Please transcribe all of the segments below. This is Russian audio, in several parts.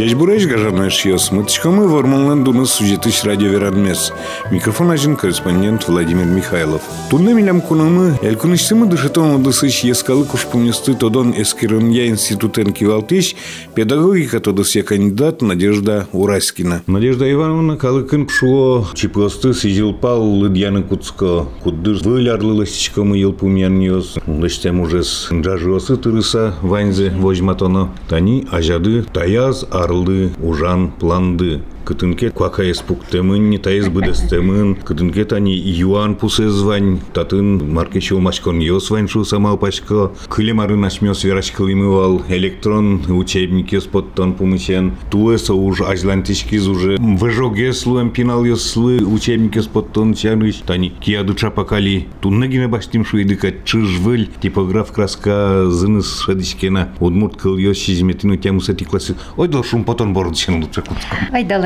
Дядь Буреш гажанаш йос. Мытышкамы вормалнан дуны сюжетыш радио веранмес. Микрофон ажин корреспондент Владимир Михайлов. Тунна милям кунамы, элькунышсымы дышетон одысыш ескалы кушпумнисты тодон эскерынья институтен кивалтыш, педагогика тодысya кандидат Надежда Ураськина. Надежда Ивановна калыкын кшуо чипосты сижилпал лыдьяны куцко. Куддыш вылярлы ластичкамы елпумян йос. Лыштем ужес джажосы тырыса ванзе возьматоно. Тани ажады таяз арлы ужан планды кытынке квакаес пуктемын, не таес быдестемын, кытынке тани юан пусе звань, татын маркечо мачкон йос вань шу самал пачко, кыле мары начмёс верашкылымывал, электрон учебники споттон пумысен, туэса уж ажлантичкиз уже выжогес луэм пинал учебники споттон чаныш, тани кияду чапакали, туннагине баштим шуйдыка чыжвыль, типограф краска зыныс шадичкена, удмурт кыл йос шизметину тему сати классы, ой дал шум потон бордчен лучше куткам.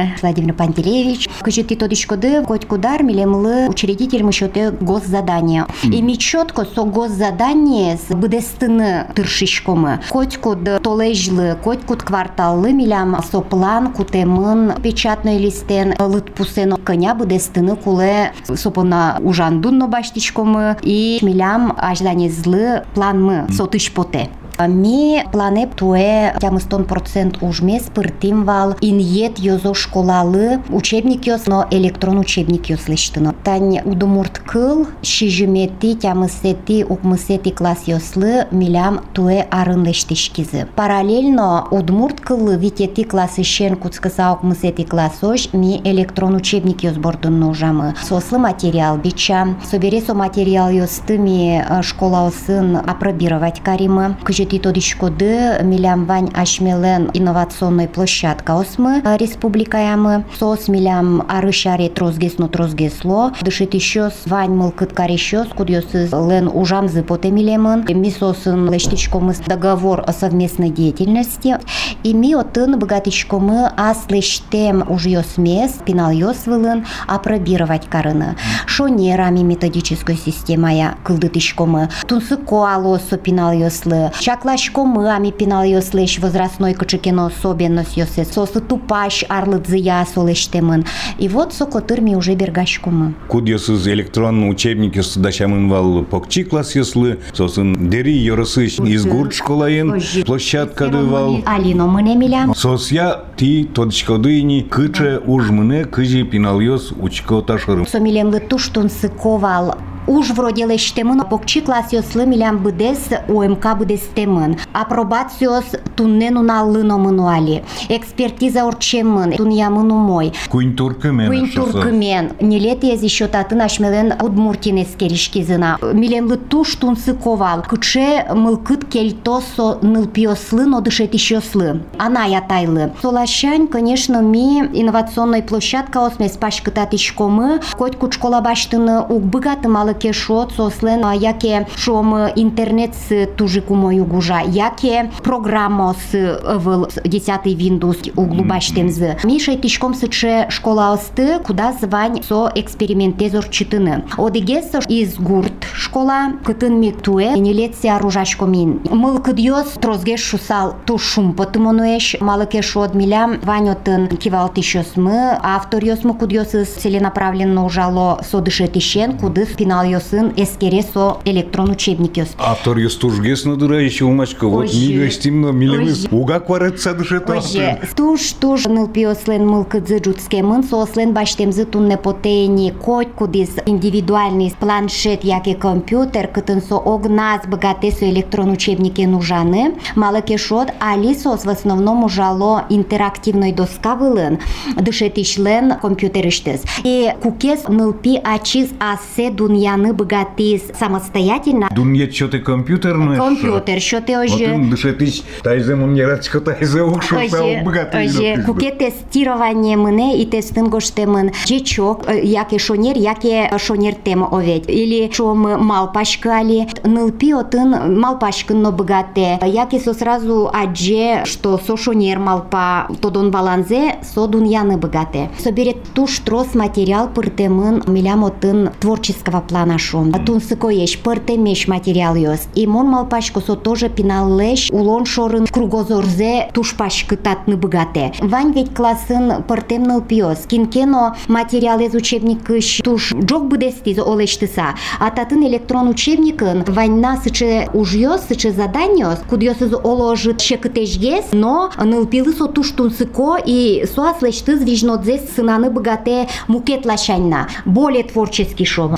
Айдалы Владимир Пантелеевич. Кыжыты тодышкоды коть кудар милемлы учредитель мышоты госзадания. И ми четко со госзадание с быдестыны тыршишкомы. Коть куд толежлы, коть куд кварталлы милям со план кутемын печатной листен лыт пусен коня быдестыны куле сопона ужандунно баштишкомы и милям ажланезлы планмы сотыш поте. Ми планеп туе тямыстон процент ужмес пыртим вал иньет йозо школалы учебник йос, но электрон учебник йос лештыно. Тань удумурт кыл, шижимети тямысети укмысети класс йослы милям туе арын лештишкизы. Параллельно удмурт кылы витети классы шен куцкыса укмысети классош ми электрон учебник йос бордын ножамы. Сослы материал бича, собересо материал йосты ми школа осын апробировать каримы. Кыжет Титодишкоды милям вань ашмелен инновационной площадка осмы республикаямы. Сос милям арышаре трозгесно трозгесло. Дышит еще с вань мылкыт карещос, кудьосыз лен ужамзы потемилемын. Мисосын лештичкомыз договор о совместной деятельности. И ми отын богатичкомы ас лештем уж мес, пинал йос вылын, апробировать карыны. Шонерами методической системая кылдытичкомы. Тунсы коалосо пинал йослы. Чак Баклашко мами пинал ја слеш возрастной кочекено особенност ја се со сотупаш арлыт за ја солештемын. И вот со котырми уже бергашко мы. Куд ја сыз електронно учебники да со дашамын вал покчи класс ја слы, со сын дери ја рысыш из да. гурт школаен, площадка дывал. Алино мыне милям. Сос ја ти тодичкодыни кыче уж мыне кыжи пинал јас учко ташырым. Со милем лытуштун сыковал уж вроде лештемын покчи класс йослы милям быдес ОМК быдес темын. Апробациос туннен уналлыно мынуали. Экспертиза орчемын туньямын умой. Куин туркымен. Куин туркымен. Нелет ез еще татын ашмелен удмуртин эскеришкизына. Милемлы туш тунсы ковал. Кыче мылкыт кельтосо нылпиослы, но дышет ищослы. Она ятайлы. Солащань, конечно, ми инновационной площадка осмес пашкытат ишкомы. Коть кучкола баштыны угбыгаты малы мала ке шот со слен, а ја ке шом интернет с тужи кумо југужа, ја ке програмо с вл 10 Windows у глубаштем з. Миша тишком се че школа осты, куда звань со експериментезор читыны. Одегеса из гурт школа, кытын ми туе, нелет се оружашко мин. Мыл кыдьос трозгеш шусал ту шум потымонуеш, мала ке шот милям, ваньотын кивал тишосмы, автор йосмы кудьос целенаправленно ужало со дышетишен, куды финал йосын эскере со электрон учебник йос. Автор йос тужгес надыра еще умачка, вот мига стимно милемы, уга кварыца дышет Оже, туш туш ныл пиослен мыл кыдзы джутске мын сослен баштемзы тунне потейни коть кудис индивидуальный планшет яке компьютер, кытын со огназ богате со электрон учебники нужаны, малы кешот, али сос в основном ужало интерактивной доска вылын, дышет ишлен компьютер иштес. И кукес нылпи ачиз асе дуньяны богатис самостоятельно. Дунья что ты компьютерный? Компьютер, что ты Вот уже... он дышит ищ, тайзе мне рачка тайзе ушел, Оже, оже, куке тестирование мене и тестин гоштемын. Жечок, яке шонер, яке шонер тема овет. Или шом малпашкали, нылпи отын малпашкын но богате. Яке со сразу адже, что со шонер малпа, тодон баланзе, со дуньяны богате. Соберет туш трос материал пыртемын милям отын творческого плана плана шон. Тун сыкоеш, пыртемеш материал йос. И мон малпашко со тоже пиналлеш улон шорын кругозорзе тушпаш кытатны быгате. Вань ведь классын пыртемныл пиос. Кинкено материал из учебникыш туш джок быдести олештыса. А татын электрон учебникын ваньна сыче ужьос, сыче заданиос, кудьос из оложит шекытежгес, но нылпилы со туш тунсыко и суаслештыз вижнодзес сынаны быгате мукет лашаньна. Более творческий шов.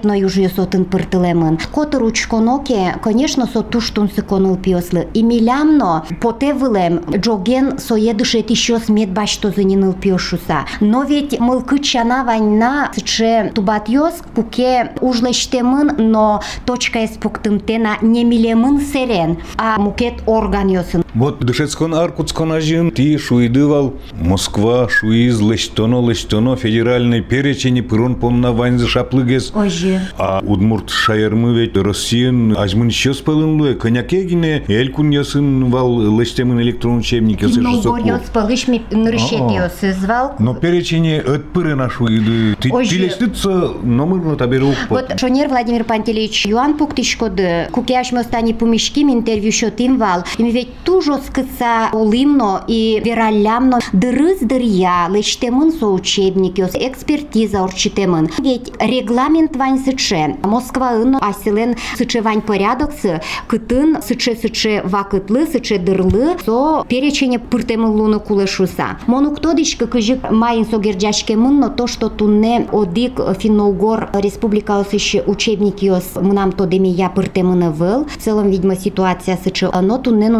Проектно южьос отын пыртылемын. Котыр учконоке, конечно, со туш тунсыко нылпиослы. И милямно потевылем джоген соедышет еще смет башто за не нылпиошуса. Но ведь мылкы чана ваньна сыче тубатьос куке ужлештемын, но точка эспуктымтена не милемын серен, а мукет орган йосын. Вот дышецкон аркутскон ажин ти шуидывал Москва шуиз лештоно лештоно федеральный перечень пырон помна ванзы шаплыгес. Ожи. А удмурт шаярмы ведь Россиян ажмын щес пылынлы конякегине элькун ясын вал лештемын электрон учебник ясы Ну, горьос пылышми нырышет звал. Но перечень отпыры нашу иды. Ты телестыца номер таберу. Вот Шонер Владимир Пантелеич Юан Пуктишкоды, кукяш мостани пумишким интервью шотим вал, им ведь тужо скыца улимно и вералямно дырыз дырья, лештемын со учебники, экспертиза орчитемын. Ведь регламент вань сыче, Москва ын асилен сыче вань порядок сы, кытын сыче сыче вакытлы, сыче дырлы, со перечене пыртемын луны кулешуса. Мону кто дишка кыжик майын согерджашкемын, но то, что тунне одик Финно-Угор республика осыщи учебники ос мынам то деме я пыртемыны выл. В целом, видимо, ситуация сычы. Но туннену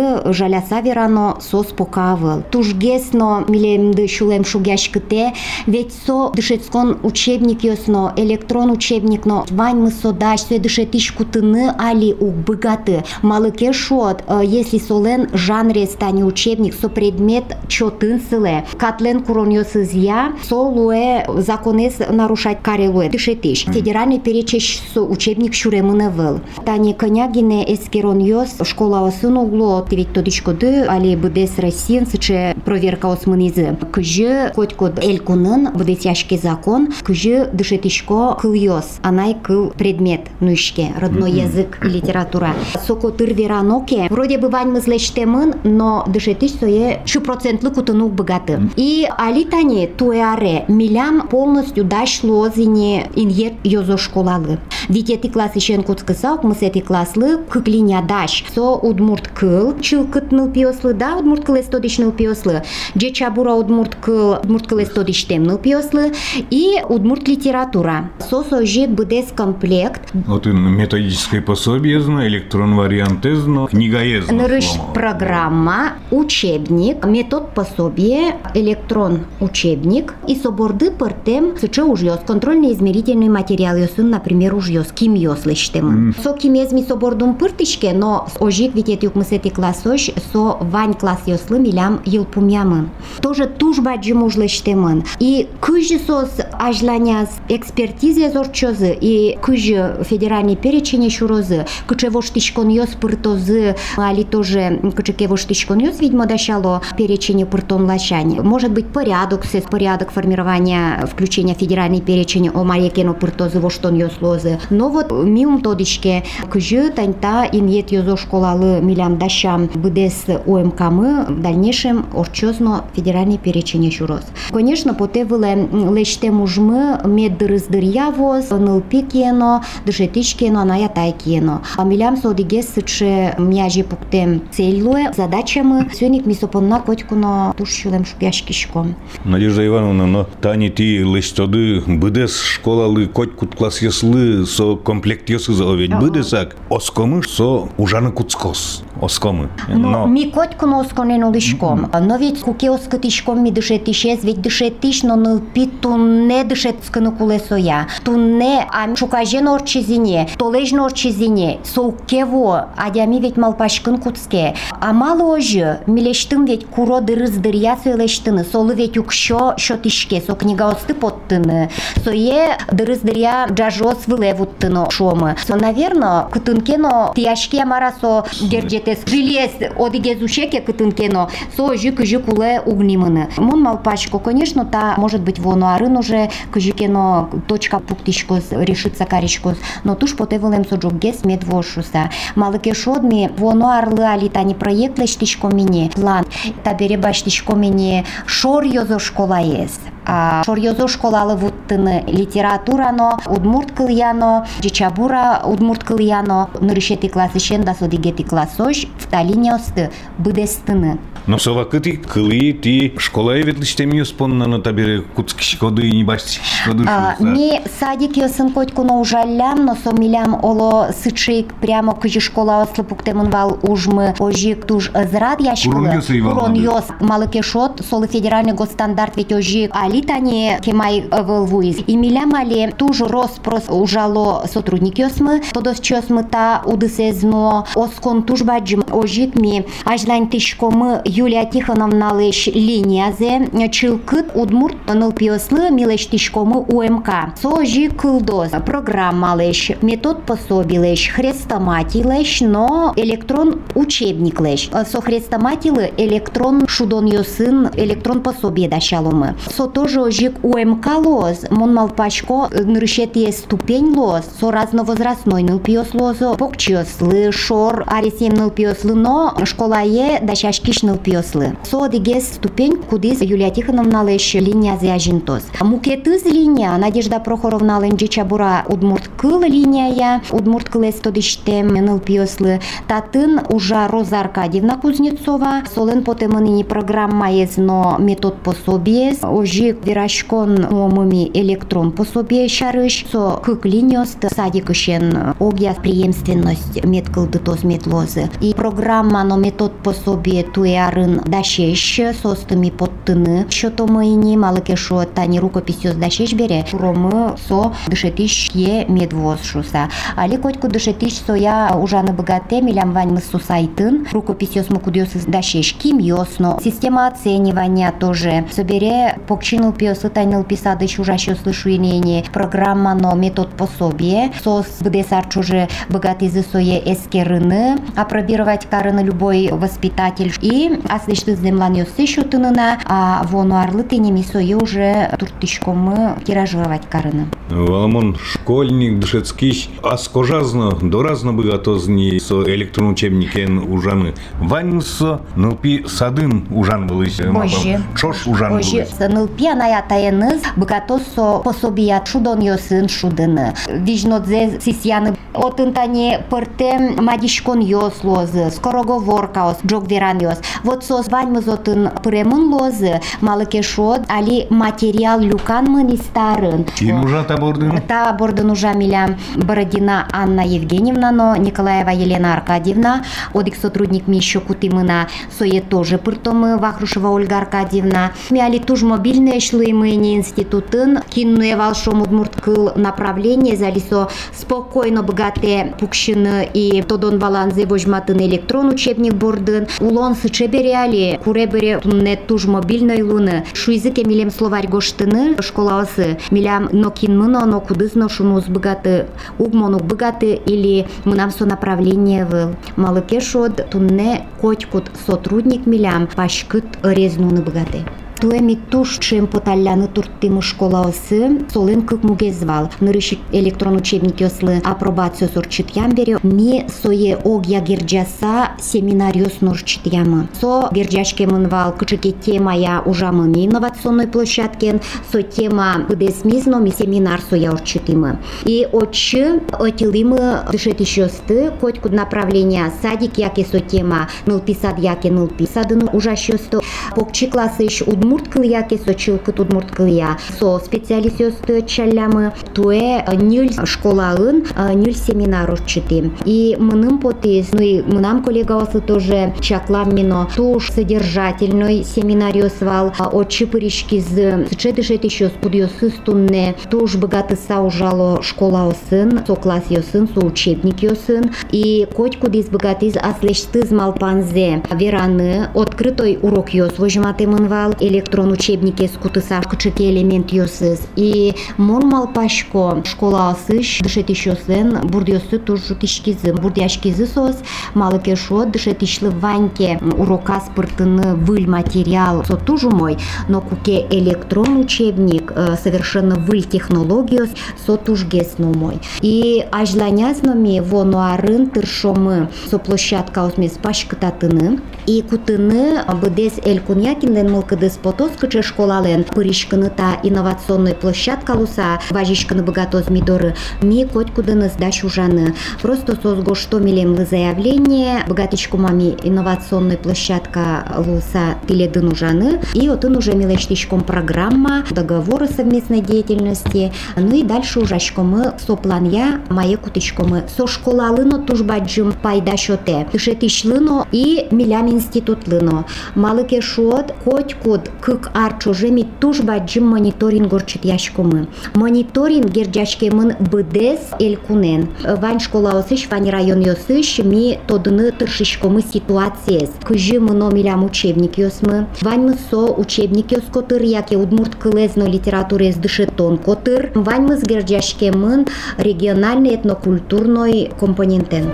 налы жаляса верано сос покавыл. Тужгесно милемды шулем шугяшкыте, ведь со дышецкон учебник йосно, электрон учебник, но вань мы содаш, со дышетиш кутыны али ук быгаты. Малыке шот, э, если солен жанре стане учебник, со предмет чотын сыле. Катлен курон йосызя, со луэ законес нарушать каре луэ дышетиш. Федеральный перечеш со учебник шуремыны выл. Тани Конягине эскерон йос, школа осын угло, ты ведь тодишкоды, али быдес Россиен, сыче проверка осмынизы. Кыжы хоть код элькунын, быдес яшке закон, кыжы дышетишко кыл йос, анай кыл предмет нуишке, родной язык и литература. Соко тыр вераноке, вроде бы вань мызлештемын, но дышетиш сое шу процентлы кутынук богаты. И али тани туэаре, милям полностью даш лозине иньет йозо школалы. Ведь эти классы шен куцкысаук, мы с эти класслы кыклиня даш. Со удмурт кыл, чылкытныл пиослы, да, удмурт кыл эстодичныл пиослы. Джечабура удмурт кыл, удмурт кыл эстодиштемныл пиослы. И удмурт литература. Со сожи быдес комплект. Вот и методическое пособие знаю, электрон вариант знаю, книга. Нырыш программа, учебник, метод пособие, электрон учебник и соборды пыртем сыче ужьёс, контрольно-измерительный материал ёсын, например, ужьёс, ким ёс лештемын. Со кимезми собордум пыртышке, но ожик ведь юк мысети классош, со вань класс ёслы милям йылпумямын. Тоже тужба джимуж лештемын. И кыжи сос ажланяс экспертизе зорчозы и кыжи федеральный перечень шурозы, кыче воштишкон ёс пыртозы, али тоже кычеке воштишкон ёс, видимо, дашало перечень пыртон лащань. Может быть, порядок, порядок формирования включения федеральный перечень о маекено пыртозы воштон ёс лозы. Но вот миум тодишке кыжы таньта имеет ёзо школалы милям дашам быдес ОМКМ в дальнейшем орчозно федеральный перечень шуроз. Конечно, поте выле леште мужмы меддырыздыр явоз, нылпи киено, дышетиш киено, ная киено. А милям содиге сыче мяжи пуктем цельлуе, задачамы, сёник мисопонна котькуно тушшулем шугяшкишком. Надежда Ивановна, но тани ти листоды быдес школалы коть кут класс яслы со комплект ясы заведь быдесак оскомы со ужаны куцкос оскомы. Но ми котькуно осконено лишком. Но ведь куке оскатишком ми дышетишез, ведь дышетиш, но нылпи ту не дышет скыны кулесоя. Ту не, а шукажен орчизине, толежн орчизине, соукево, адями ведь малпашкын куцке. А мало ожы, милештым ведь куро дырыз дырья сөйлештыны, солы ведь укшо шотишке, со книга осты поттыны. Сое дырыз дырья джажос вылевуттыно шомы. Со, наверно, кытынкено тияшке амара со герджете кес желез одиге зушеке кытын кено, со жи кыжи куле угнимыны. Мон малпачко, конечно, та может быть воно арын уже може кажикено точка пуктишкос, решица каришкос, но туш потеволем со джоггес медвошуса. Малыке шодми воно арлы алитани проектлештишко мине план, табере баштишко мине шор йозо школа ес. А шорьозо школалы вуттыны литературано, удмурт кыльяно, джичабура удмурт кыльяно, нырышети классы шен да содигети классош, осты, быдестыны. Но совакыти кылы ти школа эветлиштеми спонна на табере куцкишкоды и не баштишкоды Не садик йосын котькуно ужалям, но сомилям оло сычик прямо кыжи школа ослы пуктемын вал ужмы ожик туж зрад яшкылы. Урон йос малыкешот, солы федеральный госстандарт ведь ожик алитане кемай вылвуиз. И милям али туж роспрос ужало сотрудник йосмы, тодос чосмы та удысезно оскон туж баджим ожик ми ажлань тышкомы Юлия Тихоновна леш линиязе чылкыт удмурт нылпиослы милеш тишкомы УМК. Сожи кылдоз программа леш, метод пособий леш, хрестоматий леш, но электрон учебник леш. Со хрестоматилы электрон шудон йосын, электрон пособие дащаломы. Со тоже ожик УМК лоз, мон малпачко нрышетие ступень лоз, со разновозрастной нылпиос лозо, покчиослы, шор, арисем нылпиослы, но школа е дащашкиш ныл пиослы. Со дигес ступень кудис Юлия Тихоновна леш линия зяжинтос. Мукетыз линия Надежда Прохоровна ленджи чабура удмурткыл линия удмурткыл эстодиштем ныл пиослы. Татын уже Роза Аркадьевна Кузнецова. Солен потемынини программа езно метод пособие. Ожи вирашкон омыми электрон пособие шарыш. Со кык линиост садик ишен огя преемственность меткылды тоз метлозы. И программа но метод пособие туя арын дашеш состыми поттыны щотомыйни малыке шо тани рукописёс дашеш бере. Ромы со дышетиш е медвоз шуса али котьку дышетиш соя ужаны богате милям вань сусайтын рукописёс мукудёс дашеш ким йосно. Система оценивания тоже. Собере покчинул пиосы тайныл писадыш ужащо слышу инени программа но метод пособие сос бдесар чуже богатызы сое эскерыны апробировать карыны любой воспитатель и аслишты землан йосы шутынына, а вону арлы тенеми сое уже туртышкомы тиражировать карыны. Валамон школьник дышецкиш аскожазно доразно бы готозни со электрон учебникен ужаны. Ваньмсо нылпи садын ужан. Боже. Чош ужан былыш. Нылпи аная таеныз богатосо пособия шудон йосын шудыны. Вижнодзе сисьяны отынтане пыртем мадишкон йос лозы, скороговорка ос, джок веран йос. Вот со звань зотын премын лозы, малыке шод, али материал люкан мыни старын. И нужа табордын? Та бордын ужа миля Бородина Анна Евгеньевна, но Николаева Елена Аркадьевна, одик сотрудник ми еще кутымына, сое тоже пыртомы Вахрушева Ольга Аркадьевна. Ми али туж мобильные шлы мы не институтын, кинуе валшом удмурткыл направление, залисо спокойно богате пукшины и тодон баланзе божматын электрон учебник бордын, улон сычебере али куребере не туж мобильной луны, шуйзыке милем словарь гоштыны, школасы, милям нокин мыно, но кудызно шунус богаты, угмонук богаты или мынам со направление в малыке шод, тунне котькут сотрудник милям пашкыт резну богаты. Туеми туш чем поталяны туртимы школасы солын кык мугезвал. Нырышик электрон учебник ёслы апробацию сурчит ямбере. Ми сое огя герджаса семинариос нурчит ямы. Со герджашке мынвал кычыке тема я ужамы инновационной площадке. Со тема быдесмизно ми семинар соя урчитимы. И очы отилимы дышет еще сты, коть куд направления садик яке со тема нылписад яке нылписадын ужащосты. Покчи классы ищ удму удмурткылыя кесочилкы удмурткылыя со специалисты чалямы туэ нюль школаын нюль семинар учити. И мыным потез, ну и мынам коллегасы тоже чакламмино туш содержательный семинариосвал очи пыришки з сычедышет еще спудиосы стунне. Туш богатыса ужало школа осын, со класс йосын, со учебник йосын. И котьку дис богатыз аслештыз малпанзе. Вераны открытой урок йос вожматы мынвал. Или электрон учебники скутыса кычыки элемент ёсыз. И мормал пашко школа асыш дышет еще сен бурдиосы тоже тишкизы. Бурдяшкизы сос. Малыке шо. Дышет ишлы ваньке. Урока спыртыны выль материал. Со тужу мой, но куке электрон учебник э, совершенно выль технологиос со тужгес ну мой. И ажланязнами вонуарын тыршомы. Со площадка осмес пашкытатыны и кутыны быдес эль куньякинлен мылкыдыс потоскычы школален пыришкыны та инновационный площадка луса. Важишкыны богатоз мидоры ми коть кудыны сдачу жаны. Просто созго что милем заявление богатичку мами инновационной площадка луса тиледыну жаны и вот он уже милечтичком программа договоры совместной деятельности ну и дальше уже мы со планья мае кутичкомы со школалыно тужбаджым пайда шоте тышетишлыно и милям институтлыно малыке шот хоть код кык арчожеми тужбаджым мониторинг горчит яшкомы мониторинг герджашкемын быдес элькунен вань школа осыш вань район ёсыш ми тодыны тыршишкомы ситуациес кыжы мыно милям учебник ёсмы вань мы со учебник ёс котыр яке удмурт кылезно литературе дышетон котыр. Вань мы с герджашкемын региональный этнокультурной компонентен.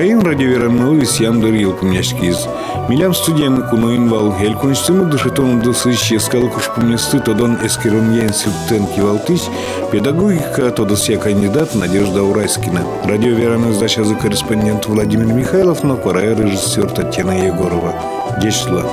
Тайын радиоверанмалы сямдар елкумняшкиз. Милям студияны куноин вал, констимы дышетон дысыш ескалы кушпуместы тодан эскерон янсилтен кивалтыш, педагогика тодосия кандидат Надежда Урайскина. Радиовераны сдача корреспондент Владимир Михайлов, но пора режиссер Татьяна Егорова. Дешла.